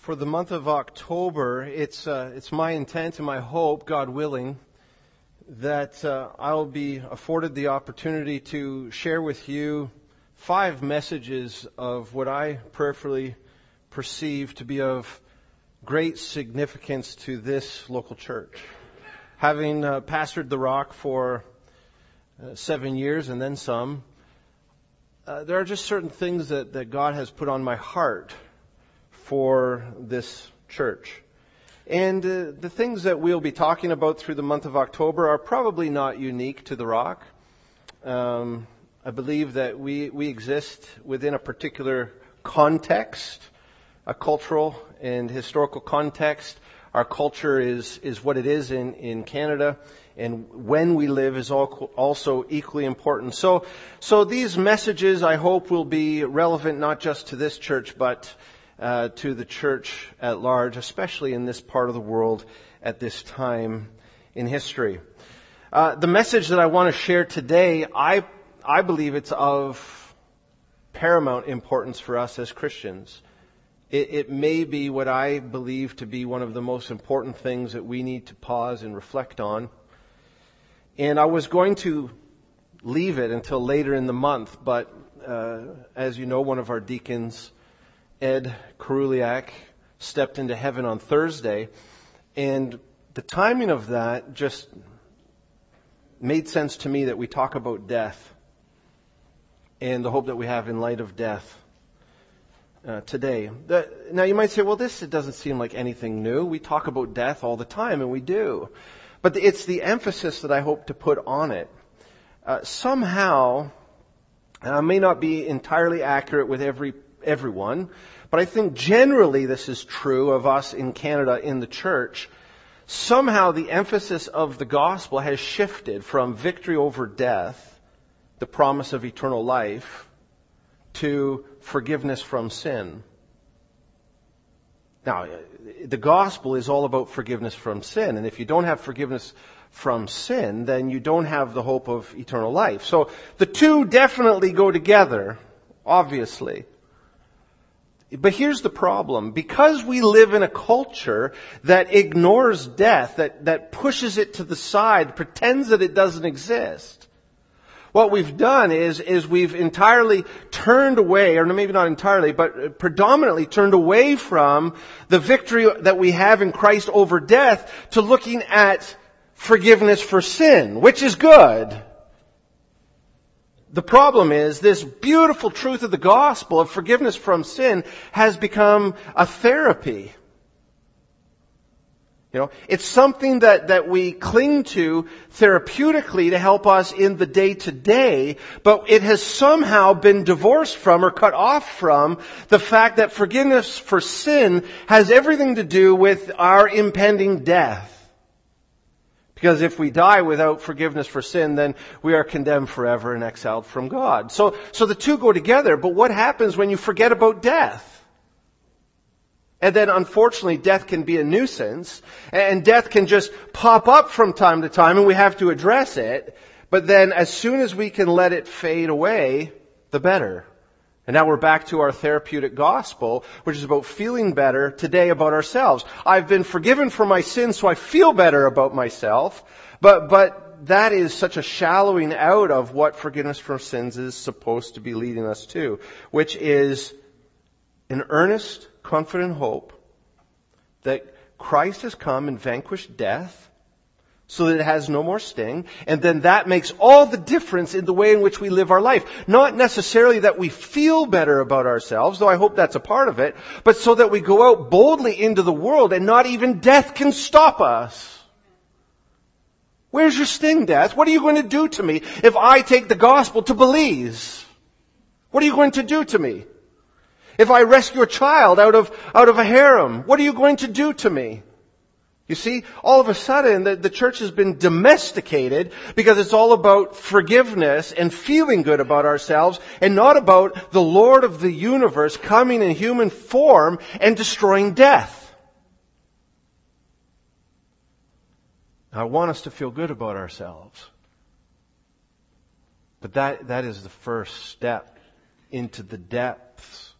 For the month of October, it's, uh, it's my intent and my hope, God willing, that uh, I'll be afforded the opportunity to share with you five messages of what I prayerfully perceive to be of great significance to this local church. Having uh, pastored the Rock for uh, seven years and then some, uh, there are just certain things that, that God has put on my heart for this church. And uh, the things that we'll be talking about through the month of October are probably not unique to the Rock. Um, I believe that we, we exist within a particular context, a cultural and historical context. Our culture is, is what it is in, in Canada, and when we live is also equally important. So, so these messages, I hope, will be relevant not just to this church, but uh, to the church at large, especially in this part of the world at this time in history. Uh, the message that I want to share today, I, I believe it's of paramount importance for us as Christians. It, it may be what I believe to be one of the most important things that we need to pause and reflect on. And I was going to leave it until later in the month, but uh, as you know, one of our deacons Ed Karuliak stepped into heaven on Thursday, and the timing of that just made sense to me that we talk about death and the hope that we have in light of death uh, today. The, now you might say, well, this it doesn't seem like anything new. We talk about death all the time, and we do. But it's the emphasis that I hope to put on it. Uh, somehow, and I may not be entirely accurate with every everyone, but I think generally this is true of us in Canada in the church. Somehow the emphasis of the gospel has shifted from victory over death, the promise of eternal life, to forgiveness from sin. Now, the gospel is all about forgiveness from sin, and if you don't have forgiveness from sin, then you don't have the hope of eternal life. So the two definitely go together, obviously. But here's the problem. Because we live in a culture that ignores death, that, that pushes it to the side, pretends that it doesn't exist, what we've done is, is we've entirely turned away, or maybe not entirely, but predominantly turned away from the victory that we have in Christ over death to looking at forgiveness for sin, which is good. The problem is this beautiful truth of the gospel of forgiveness from sin has become a therapy. You know, it's something that, that we cling to therapeutically to help us in the day to day, but it has somehow been divorced from or cut off from the fact that forgiveness for sin has everything to do with our impending death. Because if we die without forgiveness for sin, then we are condemned forever and exiled from God. So, so the two go together, but what happens when you forget about death? And then unfortunately death can be a nuisance, and death can just pop up from time to time and we have to address it, but then as soon as we can let it fade away, the better. And now we're back to our therapeutic gospel, which is about feeling better today about ourselves. I've been forgiven for my sins, so I feel better about myself. But, but that is such a shallowing out of what forgiveness for sins is supposed to be leading us to, which is an earnest, confident hope that Christ has come and vanquished death so that it has no more sting. And then that makes all the difference in the way in which we live our life. Not necessarily that we feel better about ourselves, though I hope that's a part of it, but so that we go out boldly into the world and not even death can stop us. Where's your sting, death? What are you going to do to me if I take the gospel to Belize? What are you going to do to me? If I rescue a child out of, out of a harem, what are you going to do to me? You see, all of a sudden the, the, church has been domesticated because it's all about forgiveness and feeling good about ourselves and not about the Lord of the universe coming in human form and destroying death. I want us to feel good about ourselves. But that, that is the first step into the depths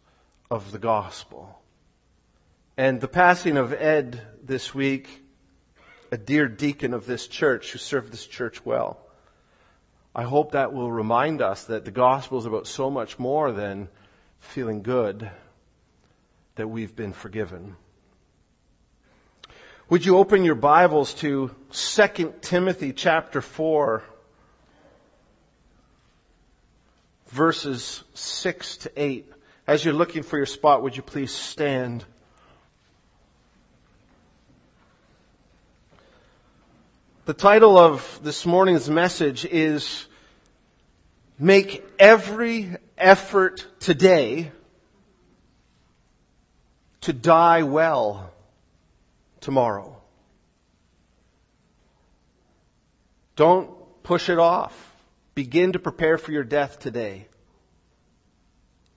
of the gospel. And the passing of Ed this week, a dear deacon of this church who served this church well. I hope that will remind us that the gospel is about so much more than feeling good that we've been forgiven. Would you open your Bibles to 2 Timothy chapter 4 verses 6 to 8. As you're looking for your spot, would you please stand? The title of this morning's message is Make Every Effort Today to Die Well Tomorrow. Don't push it off. Begin to prepare for your death today.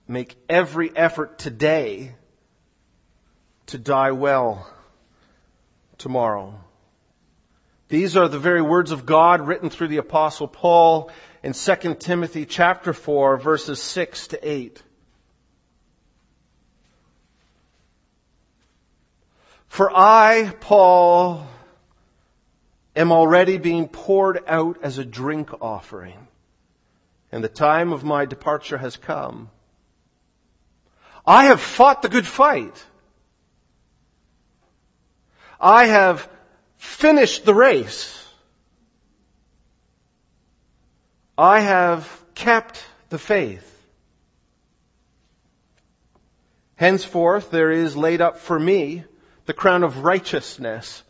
Make every effort today to die well tomorrow. These are the very words of God written through the apostle Paul in 2 Timothy chapter 4 verses 6 to 8. For I, Paul, am already being poured out as a drink offering, and the time of my departure has come. I have fought the good fight. I have finished the race. I have kept the faith. Henceforth there is laid up for me the crown of righteousness,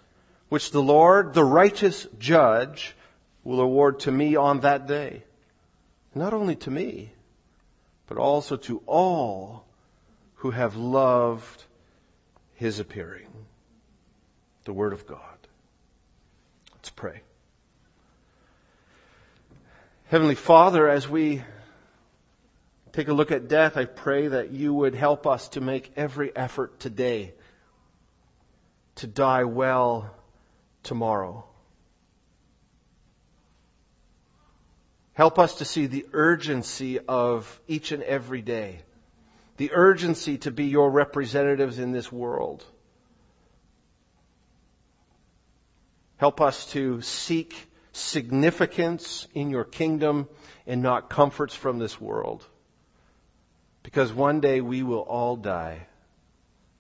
which the Lord, the righteous judge, will award to me on that day. Not only to me, but also to all who have loved his appearing. The Word of God. Let's pray. Heavenly Father, as we take a look at death, I pray that you would help us to make every effort today to die well tomorrow. Help us to see the urgency of each and every day, the urgency to be your representatives in this world. Help us to seek significance in your kingdom and not comforts from this world. Because one day we will all die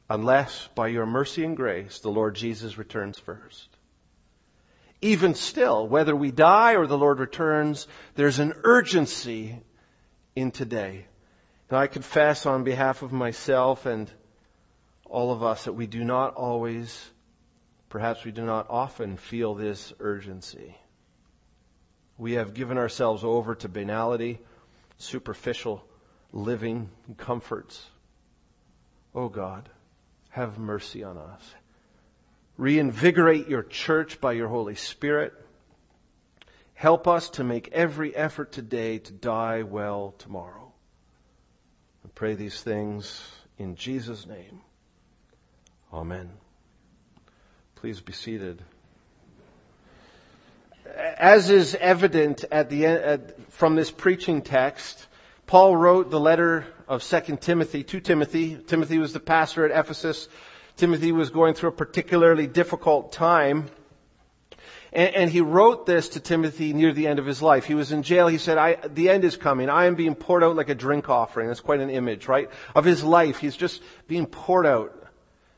unless by your mercy and grace the Lord Jesus returns first. Even still, whether we die or the Lord returns, there's an urgency in today. And I confess on behalf of myself and all of us that we do not always, perhaps we do not often feel this urgency. We have given ourselves over to banality, superficial living, comforts. Oh God, have mercy on us. Reinvigorate your church by your Holy Spirit. Help us to make every effort today to die well tomorrow. I pray these things in Jesus' name. Amen. Please be seated. As is evident at the end, from this preaching text, Paul wrote the letter of 2 Timothy to Timothy. Timothy was the pastor at Ephesus. Timothy was going through a particularly difficult time. And, and, he wrote this to Timothy near the end of his life. He was in jail. He said, the end is coming. I am being poured out like a drink offering. That's quite an image, right? Of his life. He's just being poured out.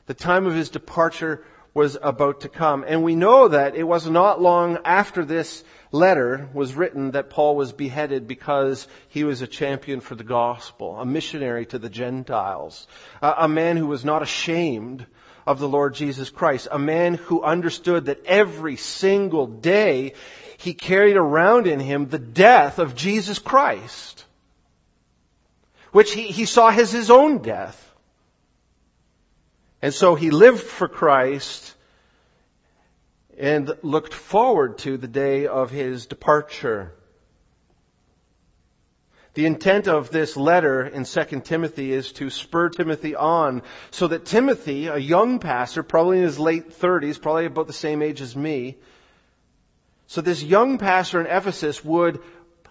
The time of his departure was about to come. And we know that it was not long after this letter was written that Paul was beheaded because he was a champion for the gospel, a missionary to the Gentiles, a man who was not ashamed of the Lord Jesus Christ, a man who understood that every single day he carried around in him the death of Jesus Christ, which he, he saw as his own death. And so he lived for Christ and looked forward to the day of his departure. The intent of this letter in 2 Timothy is to spur Timothy on so that Timothy, a young pastor, probably in his late 30s, probably about the same age as me, so this young pastor in Ephesus would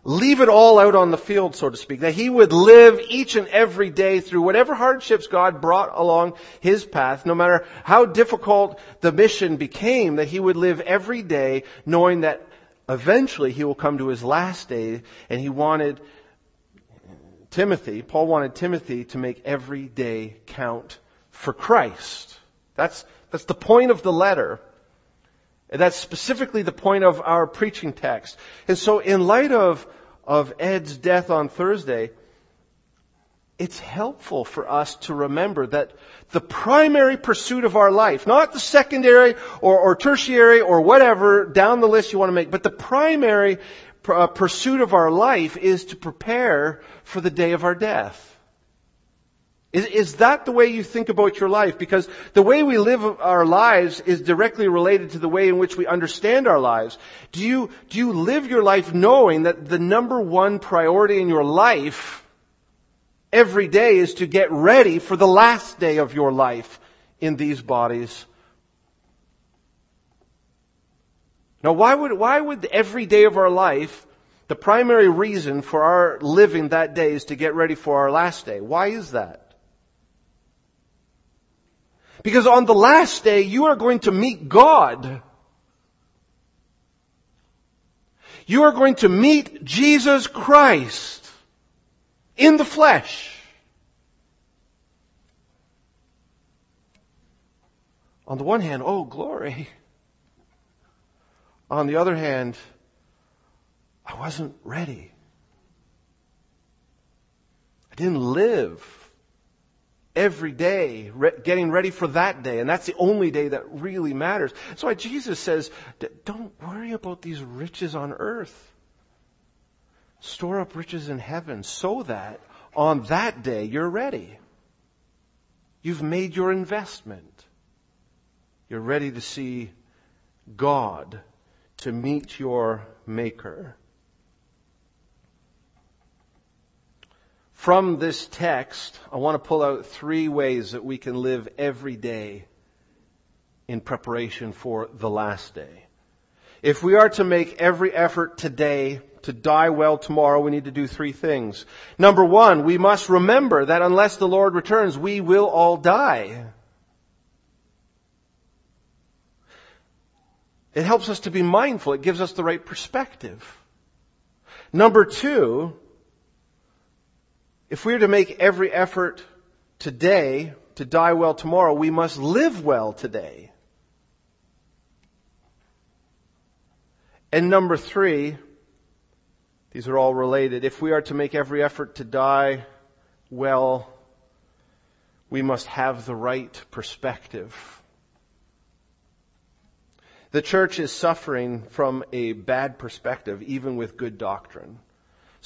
leave it all out on the field, so to speak. That he would live each and every day through whatever hardships God brought along his path, no matter how difficult the mission became, that he would live every day knowing that eventually he will come to his last day and he wanted Timothy, Paul wanted Timothy to make every day count for Christ. That's, that's the point of the letter. And that's specifically the point of our preaching text. And so in light of, of Ed's death on Thursday, it's helpful for us to remember that the primary pursuit of our life, not the secondary or, or tertiary or whatever down the list you want to make, but the primary uh, pursuit of our life is to prepare for the day of our death. Is, is that the way you think about your life? Because the way we live our lives is directly related to the way in which we understand our lives. Do you, do you live your life knowing that the number one priority in your life every day is to get ready for the last day of your life in these bodies? Now why would, why would every day of our life the primary reason for our living that day is to get ready for our last day. Why is that? Because on the last day, you are going to meet God. You are going to meet Jesus Christ in the flesh. On the one hand, oh glory. On the other hand, I wasn't ready. I didn't live every day, re- getting ready for that day. And that's the only day that really matters. That's why Jesus says, don't worry about these riches on earth. Store up riches in heaven so that on that day you're ready. You've made your investment. You're ready to see God, to meet your Maker. From this text, I want to pull out three ways that we can live every day in preparation for the last day. If we are to make every effort today to die well tomorrow, we need to do three things. Number one, we must remember that unless the Lord returns, we will all die. It helps us to be mindful. It gives us the right perspective. Number two, if we are to make every effort today to die well tomorrow, we must live well today. And number three, these are all related. If we are to make every effort to die well, we must have the right perspective. The church is suffering from a bad perspective, even with good doctrine.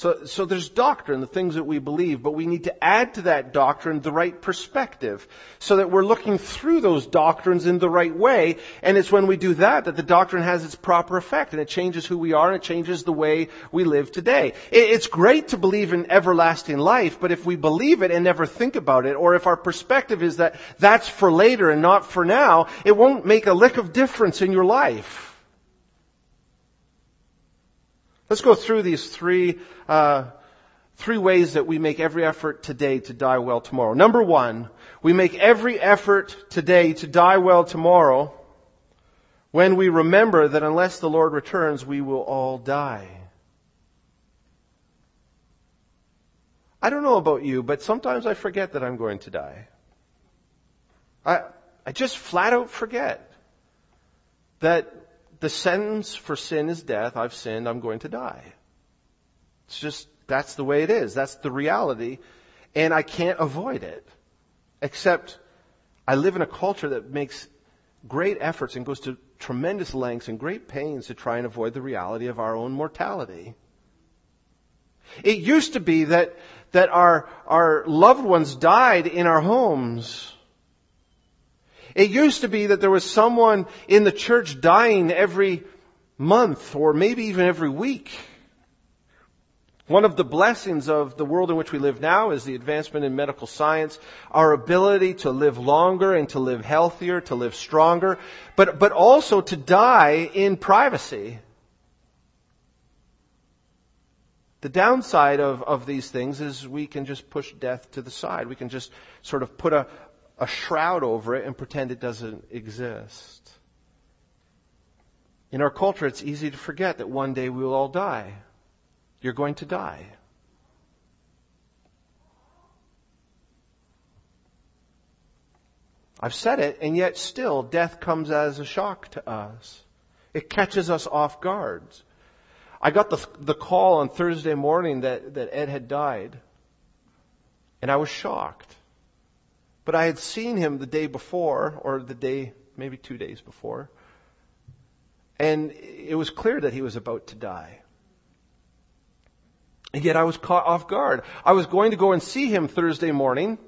So, so there's doctrine, the things that we believe, but we need to add to that doctrine the right perspective so that we're looking through those doctrines in the right way. And it's when we do that that the doctrine has its proper effect and it changes who we are and it changes the way we live today. It's great to believe in everlasting life, but if we believe it and never think about it, or if our perspective is that that's for later and not for now, it won't make a lick of difference in your life. Let's go through these three, uh, three ways that we make every effort today to die well tomorrow. Number one, we make every effort today to die well tomorrow when we remember that unless the Lord returns, we will all die. I don't know about you, but sometimes I forget that I'm going to die. I, I just flat out forget that the sentence for sin is death. I've sinned. I'm going to die. It's just, that's the way it is. That's the reality. And I can't avoid it. Except I live in a culture that makes great efforts and goes to tremendous lengths and great pains to try and avoid the reality of our own mortality. It used to be that, that our, our loved ones died in our homes. It used to be that there was someone in the church dying every month or maybe even every week. One of the blessings of the world in which we live now is the advancement in medical science, our ability to live longer and to live healthier, to live stronger, but, but also to die in privacy. The downside of, of these things is we can just push death to the side. We can just sort of put a, a shroud over it and pretend it doesn't exist. In our culture, it's easy to forget that one day we will all die. You're going to die. I've said it, and yet still death comes as a shock to us. It catches us off guard. I got the, the call on Thursday morning that, that Ed had died. And I was shocked. But I had seen him the day before, or the day, maybe two days before. And it was clear that he was about to die. And yet I was caught off guard. I was going to go and see him Thursday morning,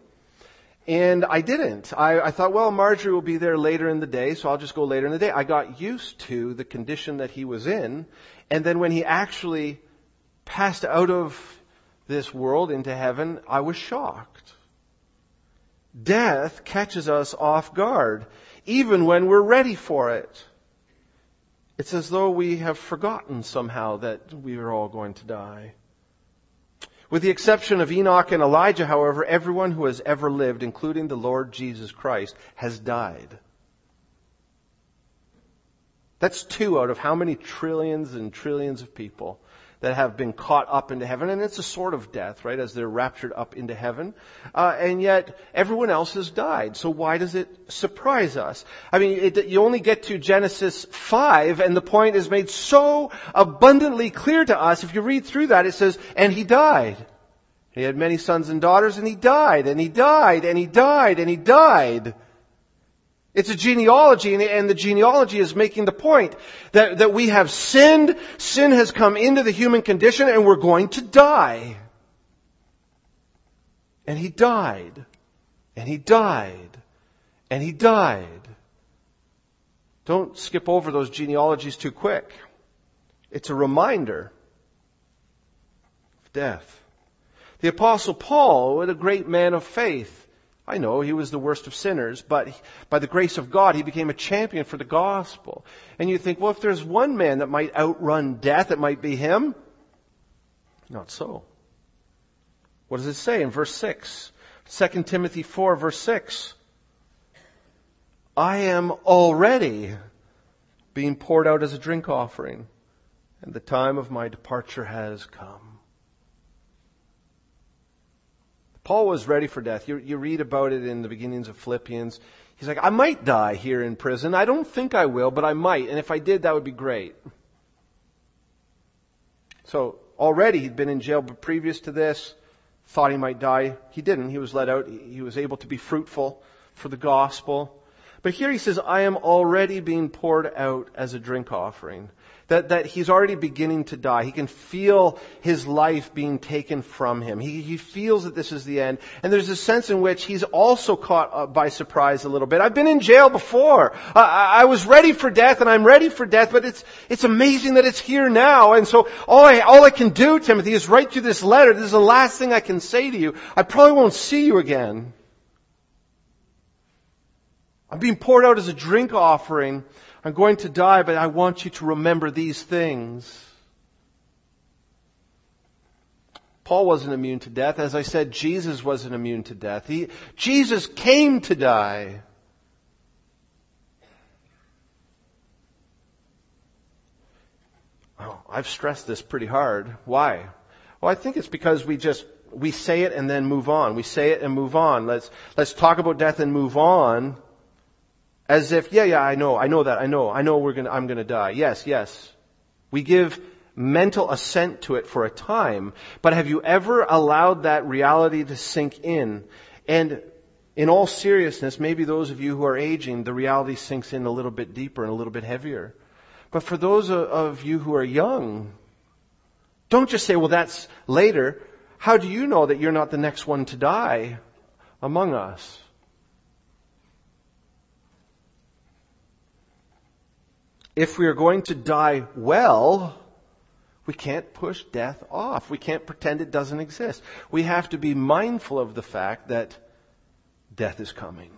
and I didn't. I, I, thought, well, Marjorie will be there later in the day, so I'll just go later in the day. I got used to the condition that he was in, and then when he actually passed out of this world into heaven, I was shocked. Death catches us off guard, even when we're ready for it. It's as though we have forgotten somehow that we are all going to die. With the exception of Enoch and Elijah, however, everyone who has ever lived, including the Lord Jesus Christ, has died. That's two out of how many trillions and trillions of people that have been caught up into heaven. And it's a sort of death, right, as they're raptured up into heaven. Uh, and yet, everyone else has died. So why does it surprise us? I mean, it, you only get to Genesis 5, and the point is made so abundantly clear to us. If you read through that, it says, and he died. He had many sons and daughters, and he died, and he died, and he died, and he died. It's a genealogy, and the genealogy is making the point that, that we have sinned, sin has come into the human condition, and we're going to die. And he died, and he died, and he died. Don't skip over those genealogies too quick. It's a reminder of death. The apostle Paul, what a great man of faith, I know he was the worst of sinners, but by the grace of God, he became a champion for the gospel. And you think, well, if there's one man that might outrun death, it might be him. Not so. What does it say in verse 6? 2 Timothy 4 verse 6. I am already being poured out as a drink offering, and the time of my departure has come. Paul was ready for death. You, you read about it in the beginnings of Philippians. He's like, I might die here in prison. I don't think I will, but I might. And if I did, that would be great. So already he'd been in jail, but previous to this, thought he might die. He didn't. He was let out. He was able to be fruitful for the gospel. But here he says, I am already being poured out as a drink offering that, that he's already beginning to die. He can feel his life being taken from him. He, he feels that this is the end. And there's a sense in which he's also caught by surprise a little bit. I've been in jail before. I, I was ready for death and I'm ready for death, but it's, it's amazing that it's here now. And so all I, all I can do, Timothy, is write you this letter. This is the last thing I can say to you. I probably won't see you again. I'm being poured out as a drink offering I'm going to die, but I want you to remember these things. Paul wasn't immune to death. As I said, Jesus wasn't immune to death. He, Jesus came to die. Oh, I've stressed this pretty hard. Why? Well, I think it's because we just, we say it and then move on. We say it and move on. Let's, let's talk about death and move on. As if, yeah, yeah, I know, I know that, I know, I know we're gonna, I'm gonna die. Yes, yes. We give mental assent to it for a time, but have you ever allowed that reality to sink in? And in all seriousness, maybe those of you who are aging, the reality sinks in a little bit deeper and a little bit heavier. But for those of you who are young, don't just say, well, that's later. How do you know that you're not the next one to die among us? If we are going to die well, we can't push death off. We can't pretend it doesn't exist. We have to be mindful of the fact that death is coming.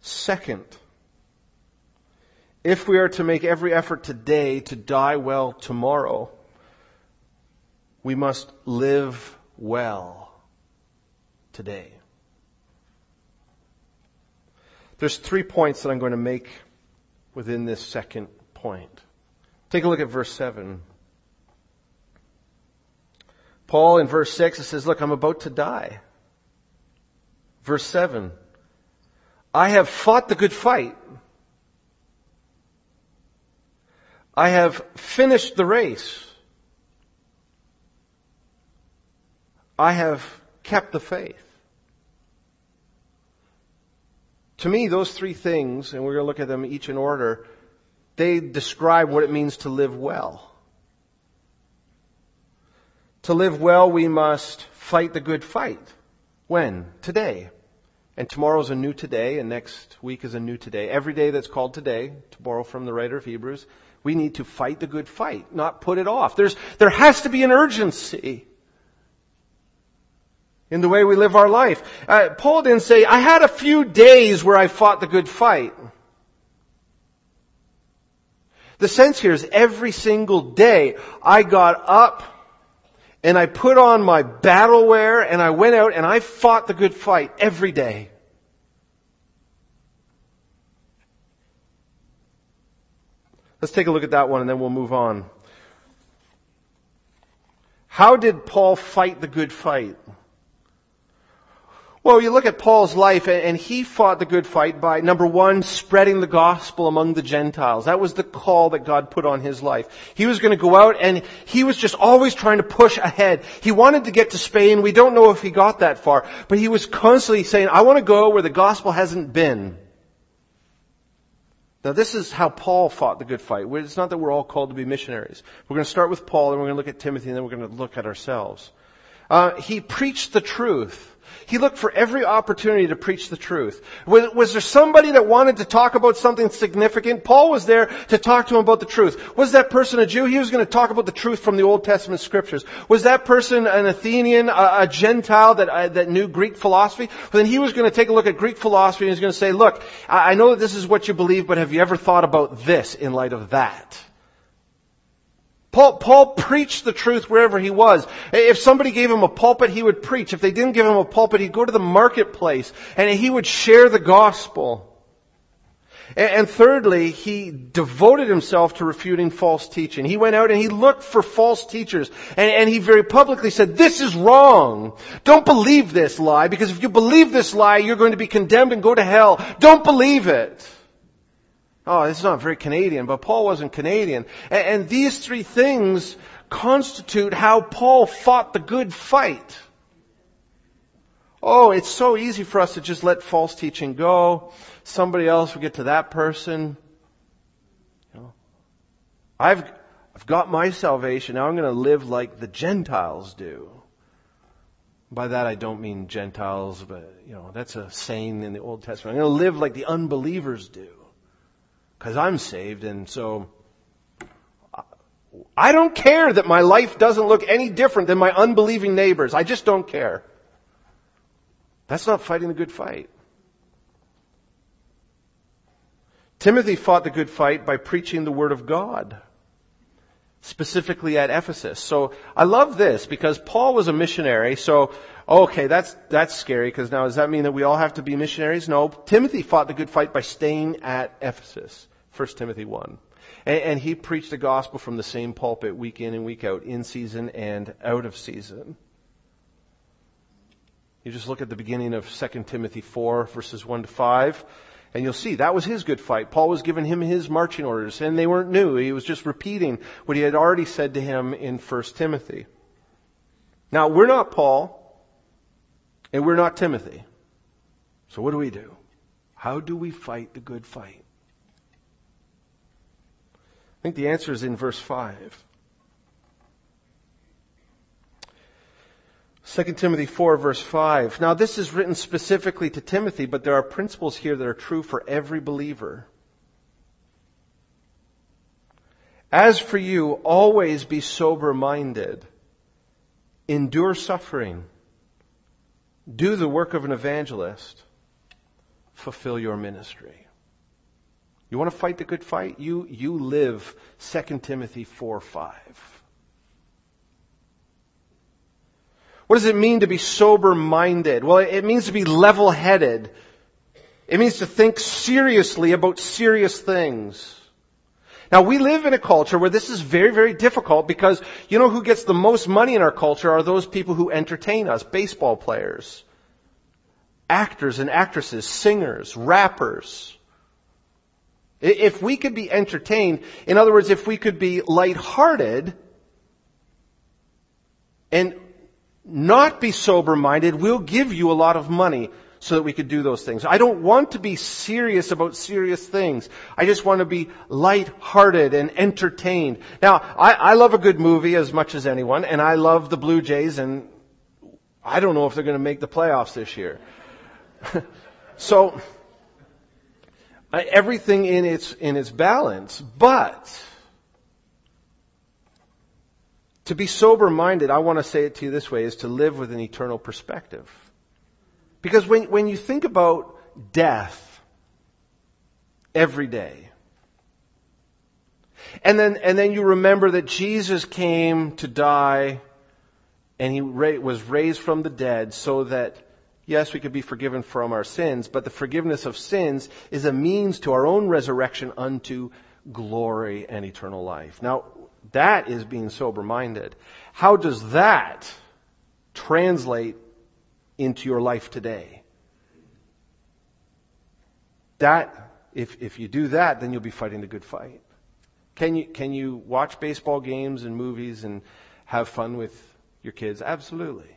Second, if we are to make every effort today to die well tomorrow, we must live well today. There's three points that I'm going to make within this second point. Take a look at verse 7. Paul in verse 6 it says, Look, I'm about to die. Verse 7. I have fought the good fight. I have finished the race. I have kept the faith. To me, those three things, and we're going to look at them each in order, they describe what it means to live well. To live well, we must fight the good fight. When? Today. And tomorrow's a new today, and next week is a new today. Every day that's called today, to borrow from the writer of Hebrews, we need to fight the good fight, not put it off. There's, there has to be an urgency in the way we live our life. Uh, Paul didn't say, I had a few days where I fought the good fight. The sense here is every single day I got up and I put on my battle wear and I went out and I fought the good fight every day. Let's take a look at that one and then we'll move on. How did Paul fight the good fight? Well, you look at Paul's life, and he fought the good fight by, number one, spreading the gospel among the Gentiles. That was the call that God put on his life. He was going to go out, and he was just always trying to push ahead. He wanted to get to Spain. We don't know if he got that far, but he was constantly saying, I want to go where the gospel hasn't been. Now this is how Paul fought the good fight. It's not that we're all called to be missionaries. We're going to start with Paul, and we're going to look at Timothy, and then we're going to look at ourselves. Uh, he preached the truth. He looked for every opportunity to preach the truth. Was, was, there somebody that wanted to talk about something significant? Paul was there to talk to him about the truth. Was that person a Jew? He was going to talk about the truth from the Old Testament scriptures. Was that person an Athenian, a, a Gentile that, uh, that knew Greek philosophy? Well, then he was going to take a look at Greek philosophy and he was going to say, look, I, I know that this is what you believe, but have you ever thought about this in light of that? Paul, Paul preached the truth wherever he was. If somebody gave him a pulpit, he would preach. If they didn't give him a pulpit, he'd go to the marketplace and he would share the gospel. And, thirdly, he devoted himself to refuting false teaching. He went out and he looked for false teachers and, and he very publicly said, this is wrong. Don't believe this lie because if you believe this lie, you're going to be condemned and go to hell. Don't believe it. Oh, this is not very Canadian, but Paul wasn't Canadian. And, and these three things constitute how Paul fought the good fight. Oh, it's so easy for us to just let false teaching go. Somebody else will get to that person. You know, I've, I've got my salvation. Now I'm going to live like the Gentiles do. By that I don't mean Gentiles, but you know, that's a saying in the Old Testament. I'm going to live like the unbelievers do because I'm saved, and so I don't care that my life doesn't look any different than my unbelieving neighbors. I just don't care. That's not fighting the good fight. Timothy fought the good fight by preaching the Word of God, specifically at Ephesus. So I love this because Paul was a missionary, so okay, that's, that's scary because now does that mean that we all have to be missionaries? No. Timothy fought the good fight by staying at Ephesus. 1 Timothy 1. And, and, he preached the gospel from the same pulpit week in and week out, in season and out of season. You just look at the beginning of 2 Timothy 4, verses 1 to 5, and you'll see that was his good fight. Paul was giving him his marching orders, and they weren't new. He was just repeating what he had already said to him in 1 Timothy. Now, we're not Paul, and we're not Timothy. So what do we do? How do we fight the good fight? I think the answer is in verse 5. 2 Timothy 4 verse 5. Now this is written specifically to Timothy, but there are principles here that are true for every believer. As for you, always be sober minded. Endure suffering. Do the work of an evangelist. Fulfill your ministry. You want to fight the good fight? You, you live 2 Timothy 4 5. What does it mean to be sober minded? Well, it means to be level headed. It means to think seriously about serious things. Now we live in a culture where this is very, very difficult because you know who gets the most money in our culture are those people who entertain us. Baseball players, actors and actresses, singers, rappers. If we could be entertained, in other words, if we could be lighthearted and not be sober minded, we'll give you a lot of money so that we could do those things. I don't want to be serious about serious things. I just want to be light-hearted and entertained. Now, I, I love a good movie as much as anyone, and I love the Blue Jays, and I don't know if they're going to make the playoffs this year. so, everything in its, in its balance, but to be sober minded, I want to say it to you this way, is to live with an eternal perspective. Because when, when you think about death every day, and then, and then you remember that Jesus came to die and he ra- was raised from the dead so that, yes, we could be forgiven from our sins, but the forgiveness of sins is a means to our own resurrection unto glory and eternal life. Now, that is being sober minded. How does that translate into your life today? That, if, if you do that, then you'll be fighting the good fight. Can you, can you watch baseball games and movies and have fun with your kids? Absolutely.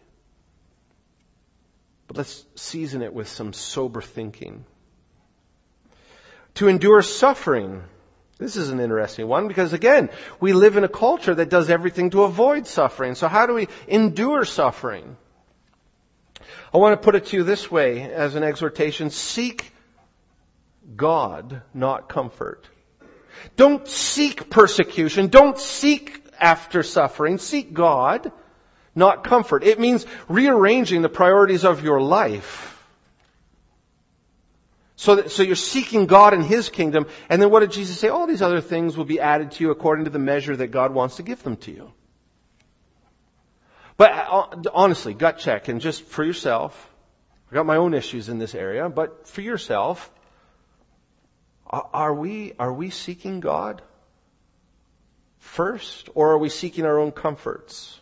But let's season it with some sober thinking. To endure suffering this is an interesting one because again, we live in a culture that does everything to avoid suffering. So how do we endure suffering? I want to put it to you this way as an exhortation. Seek God, not comfort. Don't seek persecution. Don't seek after suffering. Seek God, not comfort. It means rearranging the priorities of your life. So, that, so you're seeking God and His kingdom, and then what did Jesus say? All these other things will be added to you according to the measure that God wants to give them to you. But uh, honestly, gut check, and just for yourself, I've got my own issues in this area, but for yourself, are we, are we seeking God first, or are we seeking our own comforts?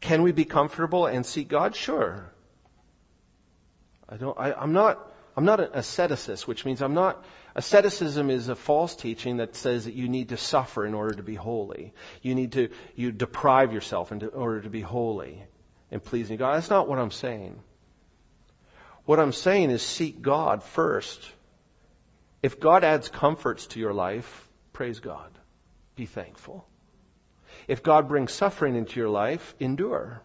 Can we be comfortable and seek God? Sure. I don't, I, I'm not, I'm not an asceticist, which means I'm not, asceticism is a false teaching that says that you need to suffer in order to be holy. You need to, you deprive yourself in order to be holy and pleasing God. That's not what I'm saying. What I'm saying is seek God first. If God adds comforts to your life, praise God. Be thankful. If God brings suffering into your life, endure.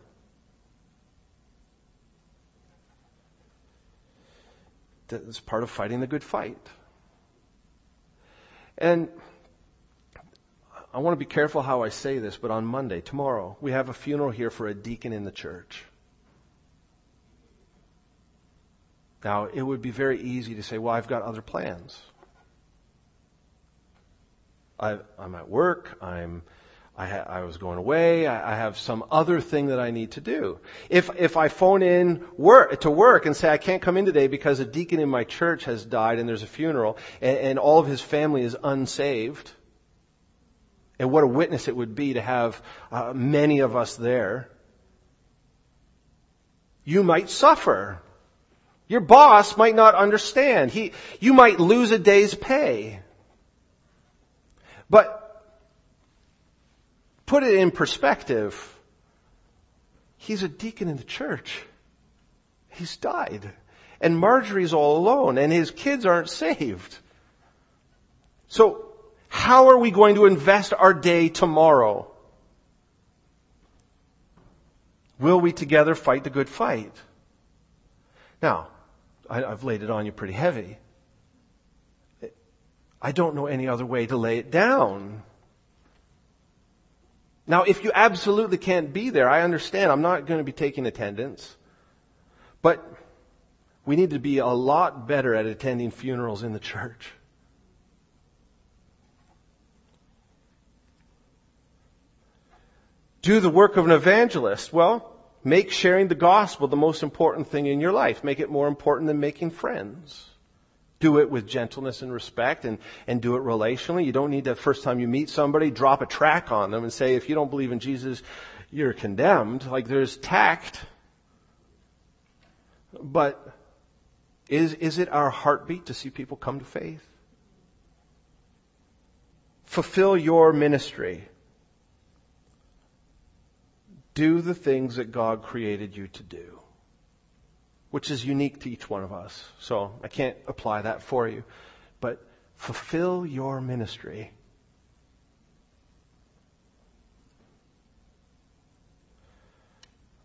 That's part of fighting the good fight. And I want to be careful how I say this, but on Monday, tomorrow, we have a funeral here for a deacon in the church. Now, it would be very easy to say, well, I've got other plans. I, am at work, I'm I, ha- I was going away. I, I, have some other thing that I need to do. If if I phone in work to work and say I can't come in today because a deacon in my church has died and there's a funeral and, and all of his family is unsaved, and what a witness it would be to have uh, many of us there. You might suffer. Your boss might not understand. He, you might lose a day's pay. But put it in perspective, he's a deacon in the church. He's died. And Marjorie's all alone, and his kids aren't saved. So, how are we going to invest our day tomorrow? Will we together fight the good fight? Now, I, have laid it on you pretty heavy. I don't know any other way to lay it down. Now, if you absolutely can't be there, I understand. I'm not going to be taking attendance. But we need to be a lot better at attending funerals in the church. Do the work of an evangelist. Well, make sharing the gospel the most important thing in your life. Make it more important than making friends. Do it with gentleness and respect and, and do it relationally. You don't need to, first time you meet somebody, drop a tract on them and say, if you don't believe in Jesus, you're condemned. Like there's tact. But is, is it our heartbeat to see people come to faith? Fulfill your ministry. Do the things that God created you to do which is unique to each one of us. So I can't apply that for you. But fulfill your ministry.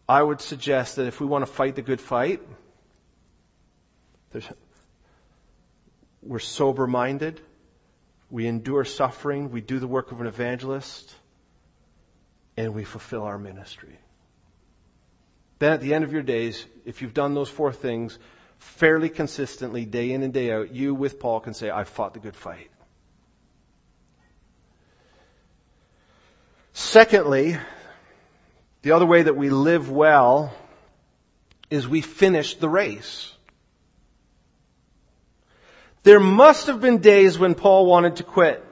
I would suggest that if we want to fight the good fight, we're sober minded, we endure suffering, we do the work of an evangelist, and we fulfill our ministry. Then at the end of your days, if you've done those four things fairly consistently, day in and day out, you with Paul can say, I've fought the good fight. Secondly, the other way that we live well is we finish the race. There must have been days when Paul wanted to quit.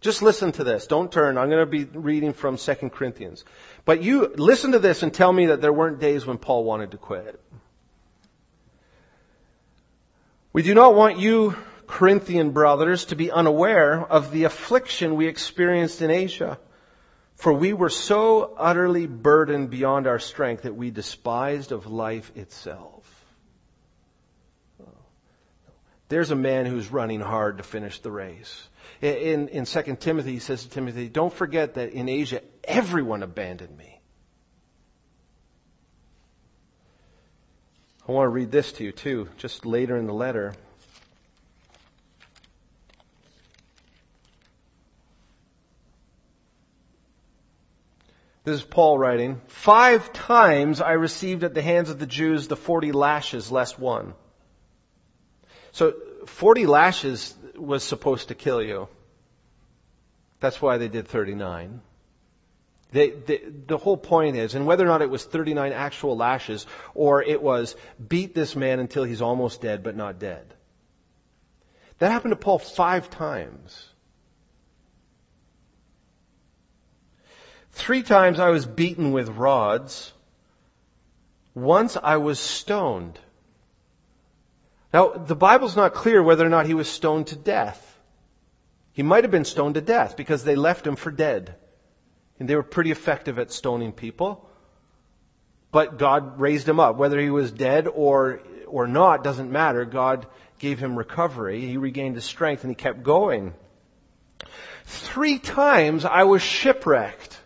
Just listen to this. Don't turn. I'm going to be reading from 2 Corinthians. But you listen to this and tell me that there weren't days when Paul wanted to quit. We do not want you, Corinthian brothers, to be unaware of the affliction we experienced in Asia. For we were so utterly burdened beyond our strength that we despised of life itself. There's a man who's running hard to finish the race. In, in 2 Timothy, he says to Timothy, don't forget that in Asia, everyone abandoned me. I want to read this to you too, just later in the letter. This is Paul writing. Five times I received at the hands of the Jews the forty lashes less one. So 40 lashes was supposed to kill you. That's why they did 39. They, they, the whole point is, and whether or not it was 39 actual lashes or it was beat this man until he's almost dead but not dead. That happened to Paul five times. Three times I was beaten with rods. Once I was stoned. Now, the Bible's not clear whether or not he was stoned to death. He might have been stoned to death because they left him for dead. And they were pretty effective at stoning people. But God raised him up. Whether he was dead or, or not doesn't matter. God gave him recovery. He regained his strength and he kept going. Three times I was shipwrecked.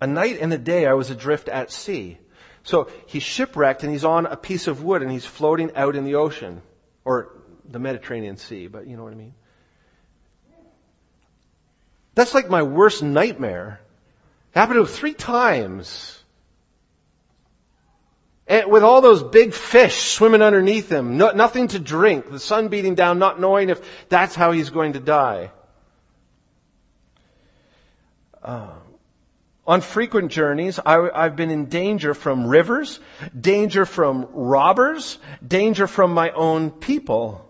A night and a day I was adrift at sea. So he's shipwrecked and he's on a piece of wood and he's floating out in the ocean or the Mediterranean Sea, but you know what I mean? That's like my worst nightmare. It happened to him three times. And with all those big fish swimming underneath him, no, nothing to drink, the sun beating down, not knowing if that's how he's going to die. Uh, on frequent journeys, I, have been in danger from rivers, danger from robbers, danger from my own people.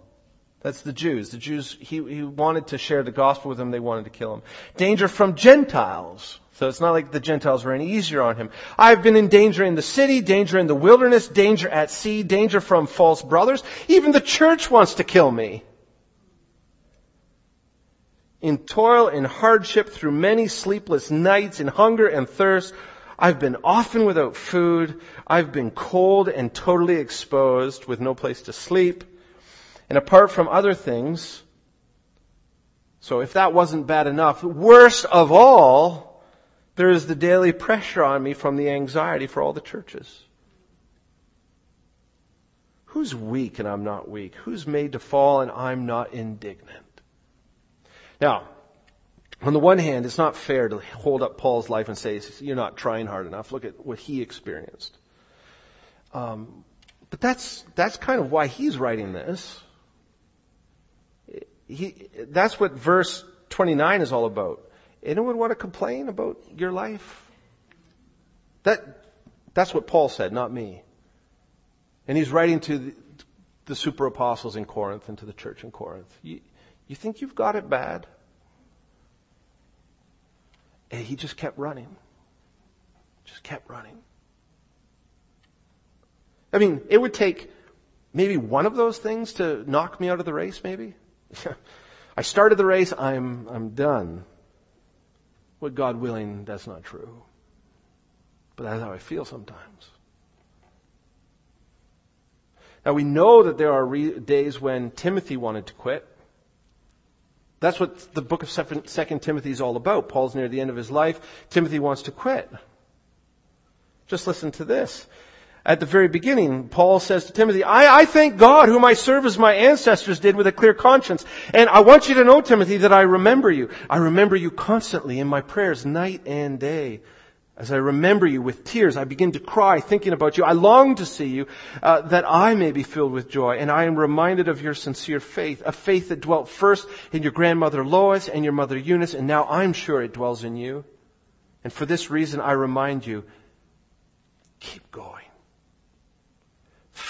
That's the Jews. The Jews, he, he wanted to share the gospel with them, they wanted to kill him. Danger from Gentiles. So it's not like the Gentiles were any easier on him. I've been in danger in the city, danger in the wilderness, danger at sea, danger from false brothers. Even the church wants to kill me in toil and hardship through many sleepless nights in hunger and thirst. I've been often without food. I've been cold and totally exposed with no place to sleep. And apart from other things, so if that wasn't bad enough, worst of all, there is the daily pressure on me from the anxiety for all the churches. Who's weak and I'm not weak? Who's made to fall and I'm not indignant? Now, On the one hand, it's not fair to hold up Paul's life and say, you're not trying hard enough. Look at what he experienced. Um, but that's, that's kind of why he's writing this. He, that's what verse 29 is all about. Anyone want to complain about your life? That, that's what Paul said, not me. And he's writing to the, the super apostles in Corinth and to the church in Corinth. You, you think you've got it bad? And he just kept running. Just kept running. I mean, it would take maybe one of those things to knock me out of the race, maybe. I started the race, I'm, I'm done. What God willing, that's not true. But that's how I feel sometimes. Now we know that there are re- days when Timothy wanted to quit. That's what the book of Second Timothy is all about. Paul's near the end of his life. Timothy wants to quit. Just listen to this. At the very beginning, Paul says to Timothy, I, I thank God whom I serve as my ancestors did with a clear conscience. And I want you to know, Timothy, that I remember you. I remember you constantly in my prayers, night and day. As I remember you with tears, I begin to cry thinking about you. I long to see you, uh, that I may be filled with joy. And I am reminded of your sincere faith, a faith that dwelt first in your grandmother Lois and your mother Eunice, and now I'm sure it dwells in you. And for this reason, I remind you, keep going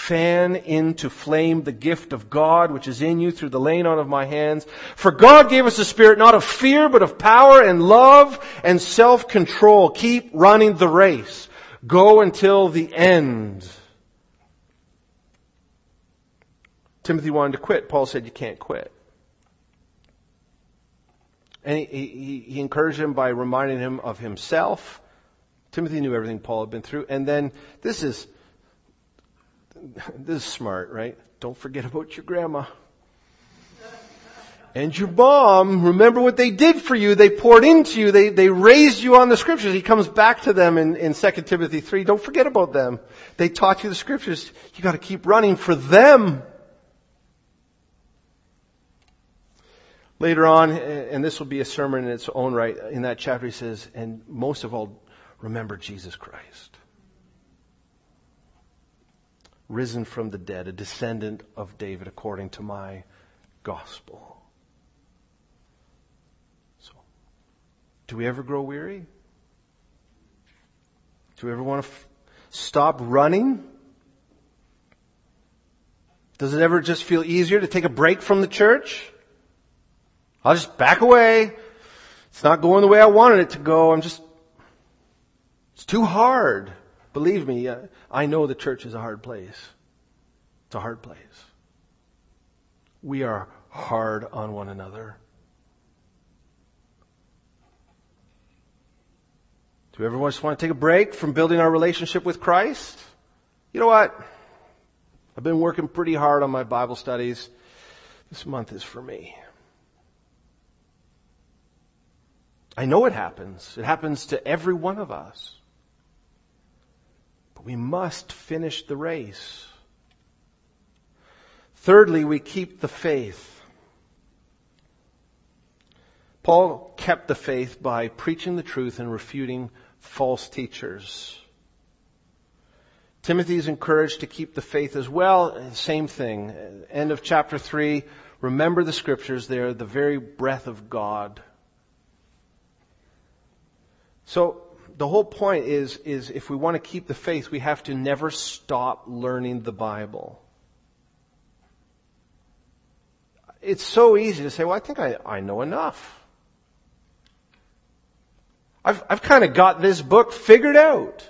fan into flame the gift of God which is in you through the laying on of my hands. For God gave us a spirit not of fear, but of power and love and self-control. Keep running the race. Go until the end. Timothy wanted to quit. Paul said, you can't quit. And he, he, he encouraged him by reminding him of himself. Timothy knew everything Paul had been through. And then this is, this is smart, right? Don't forget about your grandma. And your mom, remember what they did for you. They poured into you. They, they raised you on the scriptures. He comes back to them in, in 2 Timothy 3. Don't forget about them. They taught you the scriptures. You gotta keep running for them. Later on, and this will be a sermon in its own right, in that chapter he says, and most of all, remember Jesus Christ risen from the dead, a descendant of David according to my gospel. So, do we ever grow weary? Do we ever want to f- stop running? Does it ever just feel easier to take a break from the church? I'll just back away. It's not going the way I wanted it to go. I'm just, it's too hard. Believe me, uh, I know the church is a hard place. It's a hard place. We are hard on one another. Do we ever just want to take a break from building our relationship with Christ? You know what? I've been working pretty hard on my Bible studies. This month is for me. I know it happens. It happens to every one of us. We must finish the race. Thirdly, we keep the faith. Paul kept the faith by preaching the truth and refuting false teachers. Timothy is encouraged to keep the faith as well. Same thing. End of chapter 3. Remember the scriptures. They're the very breath of God. So, the whole point is, is if we want to keep the faith, we have to never stop learning the Bible. It's so easy to say, well, I think I, I know enough. I've, I've kind of got this book figured out.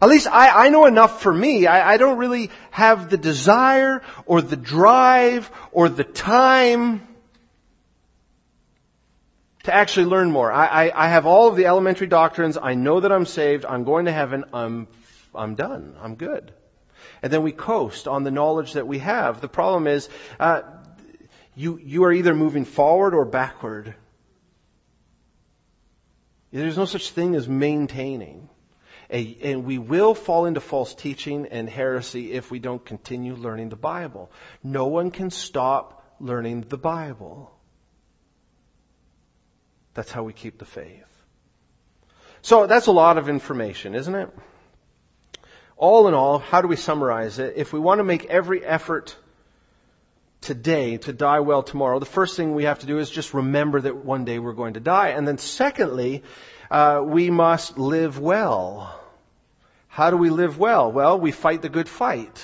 At least I, I know enough for me. I, I don't really have the desire or the drive or the time to actually learn more. I, I, I, have all of the elementary doctrines. I know that I'm saved. I'm going to heaven. I'm, I'm done. I'm good. And then we coast on the knowledge that we have. The problem is, uh, you, you are either moving forward or backward. There's no such thing as maintaining. And we will fall into false teaching and heresy if we don't continue learning the Bible. No one can stop learning the Bible. That's how we keep the faith. So that's a lot of information, isn't it? All in all, how do we summarize it? If we want to make every effort today to die well tomorrow, the first thing we have to do is just remember that one day we're going to die. And then secondly, uh, we must live well. How do we live well? Well, we fight the good fight.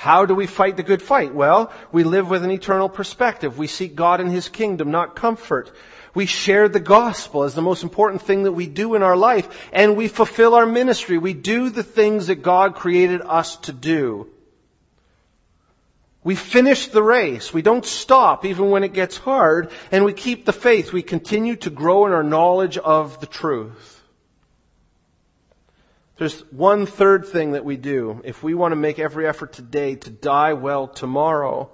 How do we fight the good fight? Well, we live with an eternal perspective. We seek God and His kingdom, not comfort. We share the gospel as the most important thing that we do in our life, and we fulfill our ministry. We do the things that God created us to do. We finish the race. We don't stop even when it gets hard, and we keep the faith. We continue to grow in our knowledge of the truth. There's one third thing that we do. If we want to make every effort today to die well tomorrow,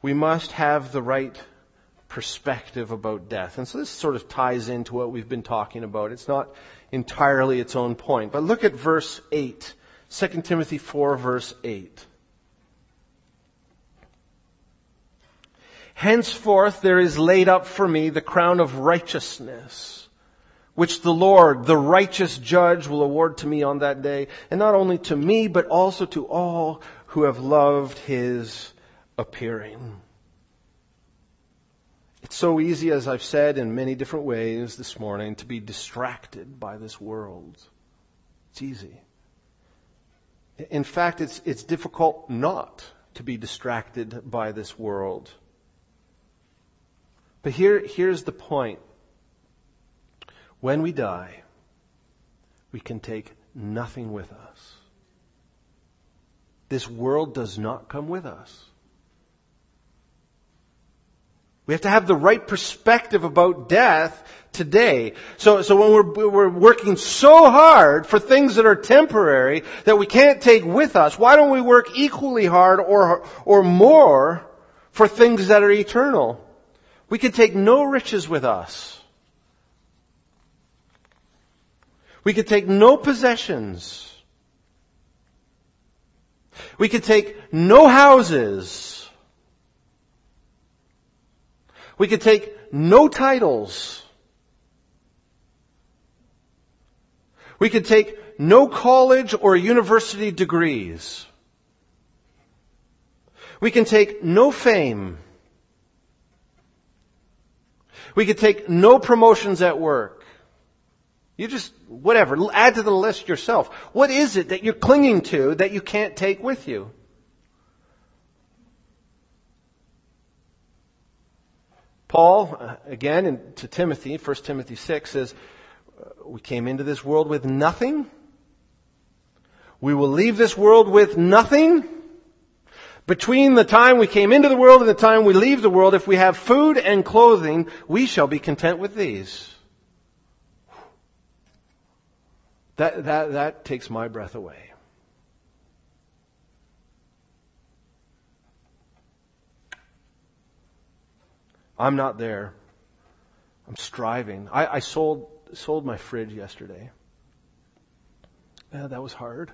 we must have the right perspective about death. And so this sort of ties into what we've been talking about. It's not entirely its own point. But look at verse 8. 2 Timothy 4 verse 8. Henceforth there is laid up for me the crown of righteousness which the Lord, the righteous judge, will award to me on that day, and not only to me, but also to all who have loved his appearing. It's so easy, as I've said in many different ways this morning, to be distracted by this world. It's easy. In fact, it's, it's difficult not to be distracted by this world. But here, here's the point. When we die, we can take nothing with us. This world does not come with us. We have to have the right perspective about death today. So, so when we're, we're working so hard for things that are temporary that we can't take with us, why don't we work equally hard or, or more for things that are eternal? We can take no riches with us. We could take no possessions. We could take no houses. We could take no titles. We could take no college or university degrees. We can take no fame. We could take no promotions at work. You just, whatever, add to the list yourself. What is it that you're clinging to that you can't take with you? Paul, uh, again, in, to Timothy, 1 Timothy 6 says, uh, we came into this world with nothing. We will leave this world with nothing. Between the time we came into the world and the time we leave the world, if we have food and clothing, we shall be content with these. That, that, that takes my breath away. I'm not there. I'm striving. I, I sold sold my fridge yesterday. Yeah, that was hard.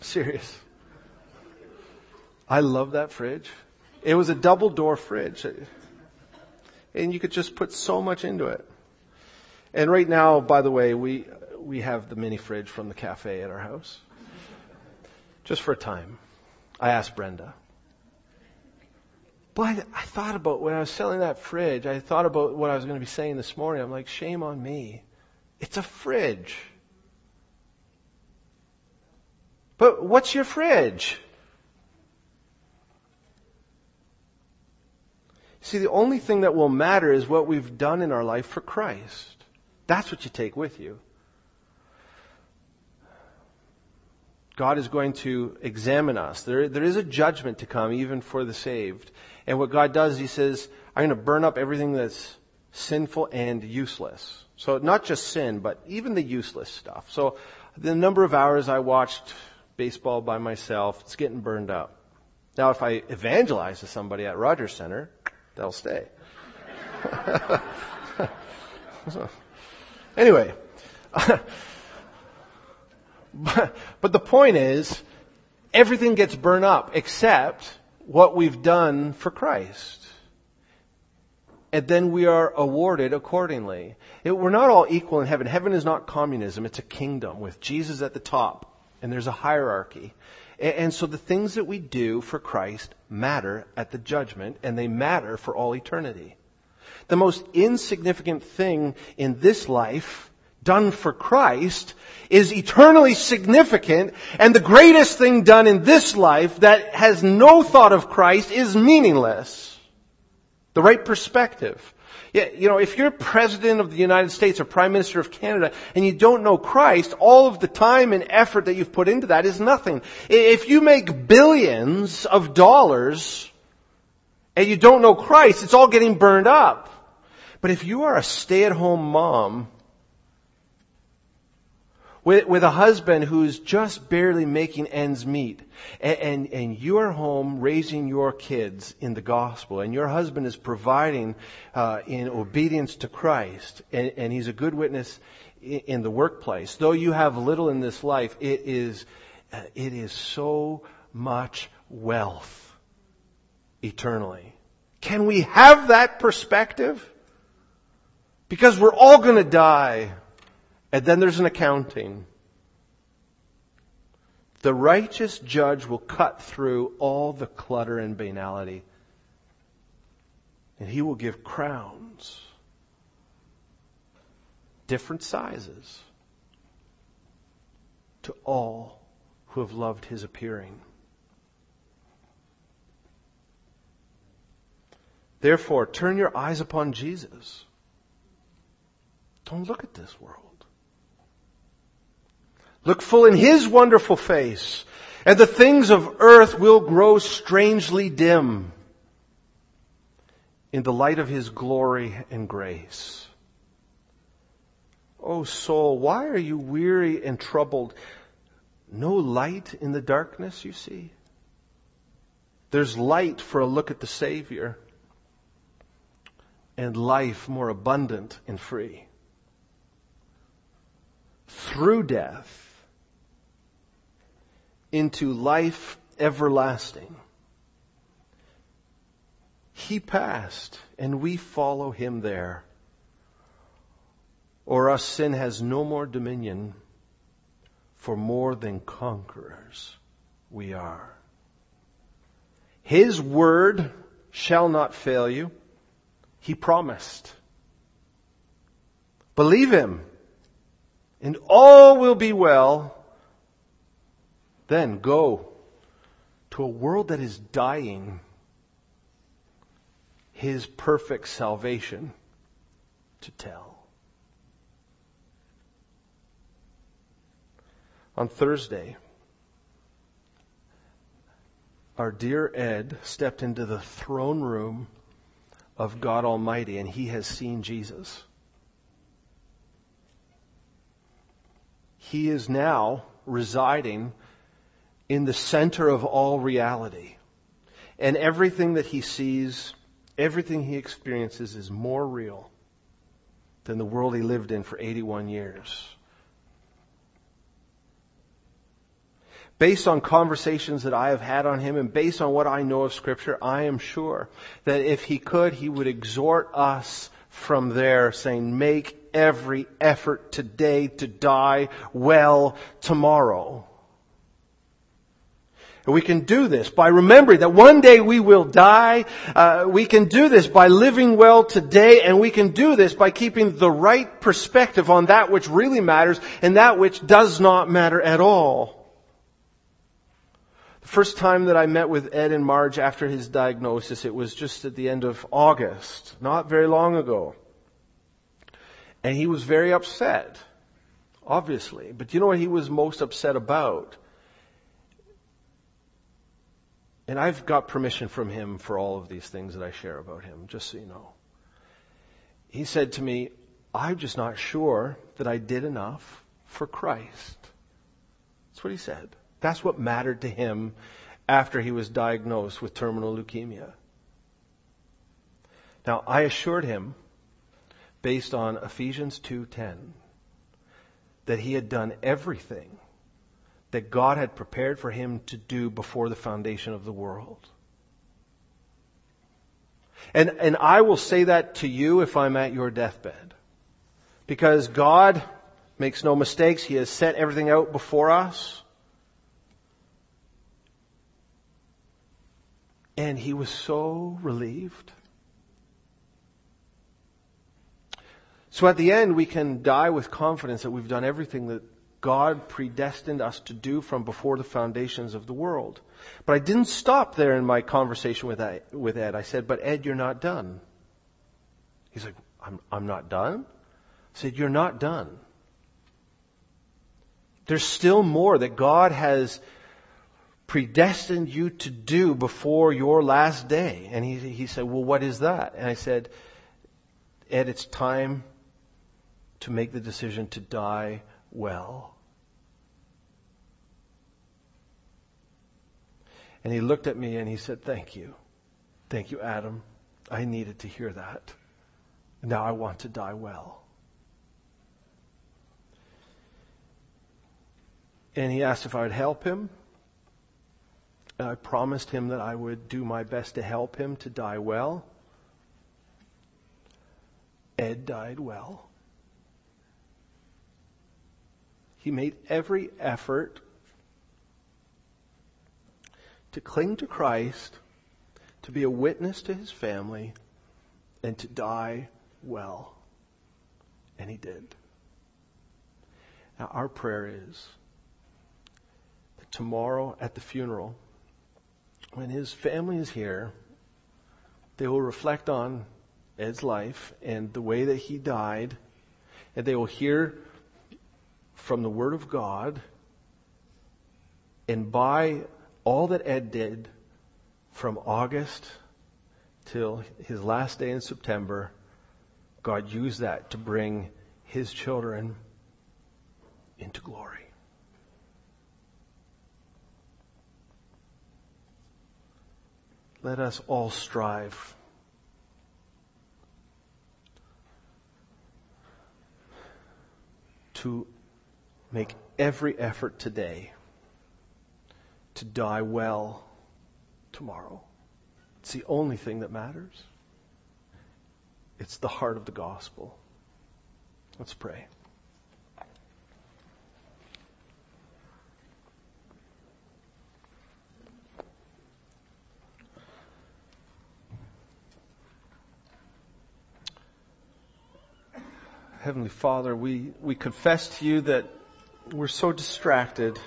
Serious. I love that fridge. It was a double door fridge. And you could just put so much into it. And right now, by the way, we we have the mini fridge from the cafe at our house. Just for a time. I asked Brenda. But I thought about when I was selling that fridge, I thought about what I was going to be saying this morning. I'm like, shame on me. It's a fridge. But what's your fridge? See, the only thing that will matter is what we've done in our life for Christ. That's what you take with you. God is going to examine us. There, there is a judgment to come even for the saved. And what God does, He says, I'm going to burn up everything that's sinful and useless. So not just sin, but even the useless stuff. So the number of hours I watched baseball by myself, it's getting burned up. Now if I evangelize to somebody at Rogers Center, they'll stay. anyway. But, but the point is, everything gets burned up except what we've done for Christ. and then we are awarded accordingly. It, we're not all equal in heaven. Heaven is not communism, it's a kingdom with Jesus at the top, and there's a hierarchy. And, and so the things that we do for Christ matter at the judgment, and they matter for all eternity. The most insignificant thing in this life done for Christ is eternally significant, and the greatest thing done in this life that has no thought of Christ is meaningless. The right perspective. You know, if you're president of the United States or prime minister of Canada and you don't know Christ, all of the time and effort that you've put into that is nothing. If you make billions of dollars and you don't know Christ, it's all getting burned up. But if you are a stay-at-home mom with, with a husband who's just barely making ends meet, and, and, and you are home raising your kids in the gospel, and your husband is providing uh, in obedience to Christ, and, and he's a good witness in, in the workplace. Though you have little in this life, it is uh, it is so much wealth eternally. Can we have that perspective? Because we're all going to die. And then there's an accounting. The righteous judge will cut through all the clutter and banality. And he will give crowns, different sizes, to all who have loved his appearing. Therefore, turn your eyes upon Jesus. Don't look at this world. Look full in His wonderful face, and the things of earth will grow strangely dim in the light of His glory and grace. O oh soul, why are you weary and troubled? No light in the darkness, you see? There's light for a look at the Savior and life more abundant and free. Through death, into life everlasting. He passed, and we follow him there. O'er us sin has no more dominion, for more than conquerors we are. His word shall not fail you. He promised. Believe him, and all will be well then go to a world that is dying his perfect salvation to tell. On Thursday, our dear Ed stepped into the throne room of God Almighty and he has seen Jesus. He is now residing in the center of all reality. And everything that he sees, everything he experiences is more real than the world he lived in for 81 years. Based on conversations that I have had on him and based on what I know of scripture, I am sure that if he could, he would exhort us from there saying, make every effort today to die well tomorrow. We can do this by remembering that one day we will die. Uh, we can do this by living well today, and we can do this by keeping the right perspective on that which really matters and that which does not matter at all. The first time that I met with Ed and Marge after his diagnosis, it was just at the end of August, not very long ago. And he was very upset, obviously. But you know what he was most upset about? And I've got permission from him for all of these things that I share about him, just so you know. He said to me, I'm just not sure that I did enough for Christ. That's what he said. That's what mattered to him after he was diagnosed with terminal leukemia. Now, I assured him, based on Ephesians 2:10, that he had done everything that God had prepared for him to do before the foundation of the world. And, and I will say that to you if I'm at your deathbed. Because God makes no mistakes. He has set everything out before us. And he was so relieved. So at the end, we can die with confidence that we've done everything that God predestined us to do from before the foundations of the world. But I didn't stop there in my conversation with Ed. With Ed. I said, but Ed, you're not done. He's like, I'm, I'm not done? I said, you're not done. There's still more that God has predestined you to do before your last day. And he, he said, well, what is that? And I said, Ed, it's time to make the decision to die well. And he looked at me and he said, Thank you. Thank you, Adam. I needed to hear that. Now I want to die well. And he asked if I would help him. And I promised him that I would do my best to help him to die well. Ed died well. He made every effort to cling to Christ, to be a witness to his family, and to die well. And he did. Now, our prayer is that tomorrow at the funeral, when his family is here, they will reflect on Ed's life and the way that he died, and they will hear from the Word of God and by all that Ed did from August till his last day in September, God used that to bring his children into glory. Let us all strive to make every effort today to die well tomorrow. It's the only thing that matters. It's the heart of the gospel. Let's pray. Heavenly Father, we, we confess to you that we're so distracted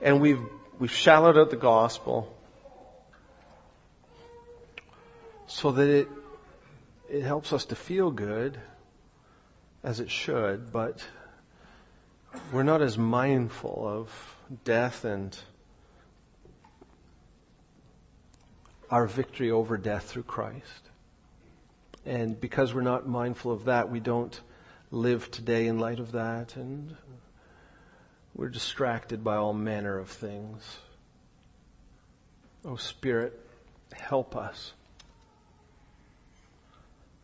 and we've, we've shallowed out the gospel so that it, it helps us to feel good as it should, but we're not as mindful of death and our victory over death through Christ. And because we're not mindful of that, we don't live today in light of that, and we're distracted by all manner of things. Oh, Spirit, help us.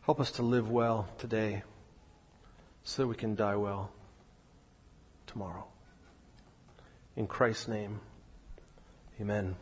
Help us to live well today so that we can die well tomorrow. In Christ's name, amen.